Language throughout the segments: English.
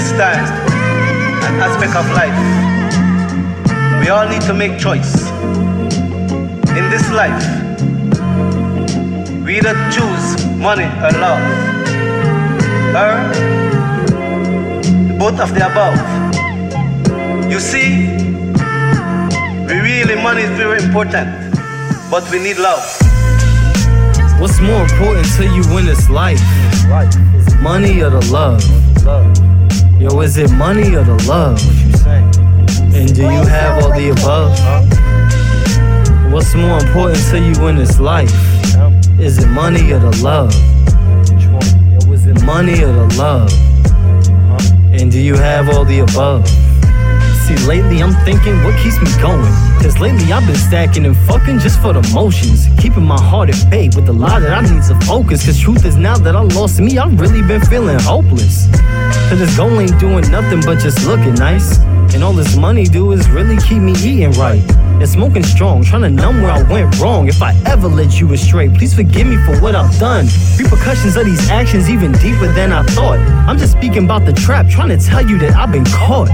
this time, an aspect of life, we all need to make choice. In this life, we either choose money or love, or both of the above. You see, we really money is very important, but we need love. What's more important to you in this life? Money or the love? Yo, is it money or the love? And do you have all the above? What's more important to you in this life? Is it money or the love? Yo, is it money or the love? And do you have all the above? Lately I'm thinking what keeps me going. Cause lately I've been stacking and fucking just for the motions. Keeping my heart at bay with a lie that I need to focus. Cause truth is now that I lost me, I've really been feeling hopeless. Cause this goal ain't doing nothing but just looking nice. And all this money do is really keep me eating right. And smoking strong, trying to numb where I went wrong. If I ever let you astray, please forgive me for what I've done. Repercussions of these actions even deeper than I thought. I'm just speaking about the trap, trying to tell you that I've been caught.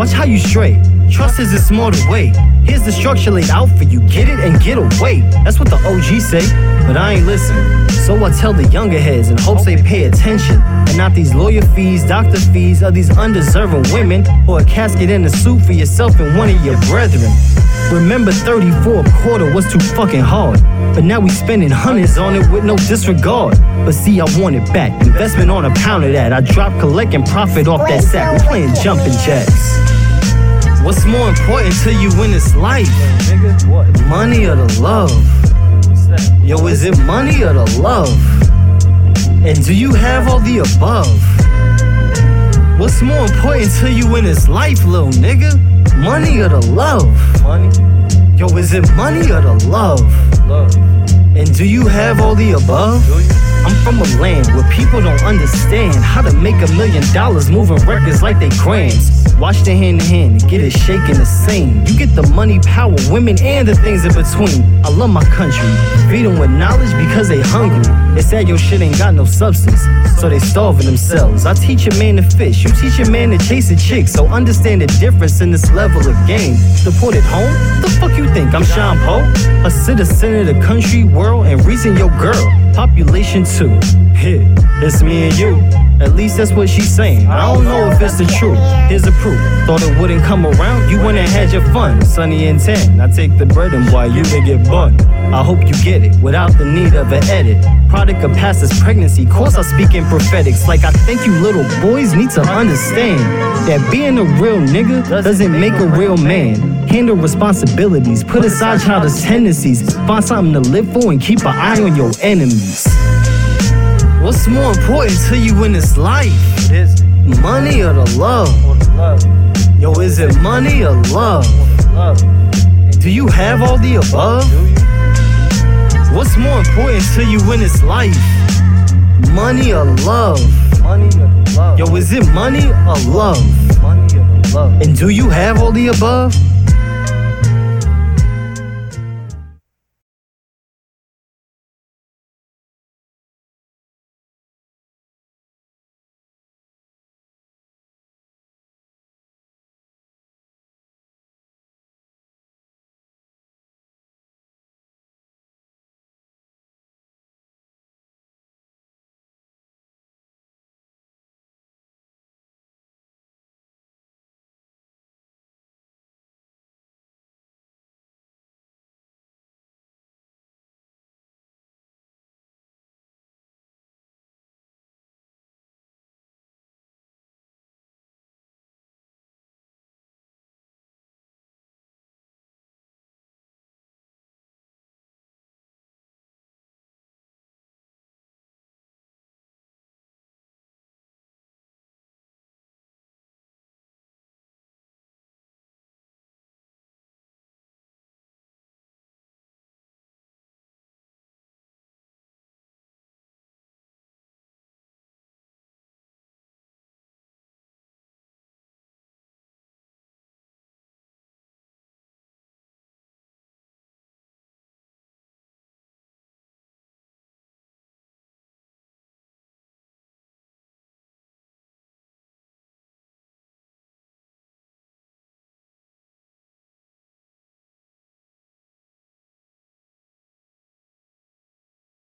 Watch how you stray. Trust is a smarter way. Here's the structure laid out for you. Get it and get away. That's what the OG say, but I ain't listen. So I tell the younger heads in hopes they pay attention. And not these lawyer fees, doctor fees, or these undeserving women, or a casket and a suit for yourself and one of your brethren. Remember 34 a quarter was too fucking hard. But now we spending hundreds on it with no disregard. But see, I want it back. Investment on a pound of that. I drop, collect, and profit off that sack. We playing jumping jacks. What's more important to you in this life? Money or the love? Yo, is it money or the love? And do you have all the above? What's more important to you in this life, little nigga? Money or the love? Money. Yo, is it money or the love? Love. And do you have all the above? I'm from a land where people don't understand how to make a million dollars moving records like they grams. Watch the hand in hand and get it shaking the same. You get the money, power, women, and the things in between. I love my country. Feed them with knowledge because they hungry. They said your shit ain't got no substance, so they starving themselves. I teach a man to fish, you teach a man to chase a chick. So understand the difference in this level of game. Deport it home? The fuck you think? I'm Sean Poe? A citizen of the country, world, and reason your girl. Population two. Hit. It's me and you. At least that's what she's saying. I don't know if it's the truth. Here's the proof. Thought it wouldn't come around. You went and had your fun. Sunny and tan. I take the burden while you can get bun. I hope you get it without the need of an edit. Product of past this pregnancy. Course I speak in prophetics. Like I think you little boys need to understand that being a real nigga doesn't make a real man. Handle responsibilities. Put aside childish tendencies. Find something to live for and keep an eye on your enemies. What's more important to you in this life? Money or the love? Yo, is it money or love? Do you have all the above? What's more important to you in this life? Money or love? Yo, is it money or love? And do you have all the above?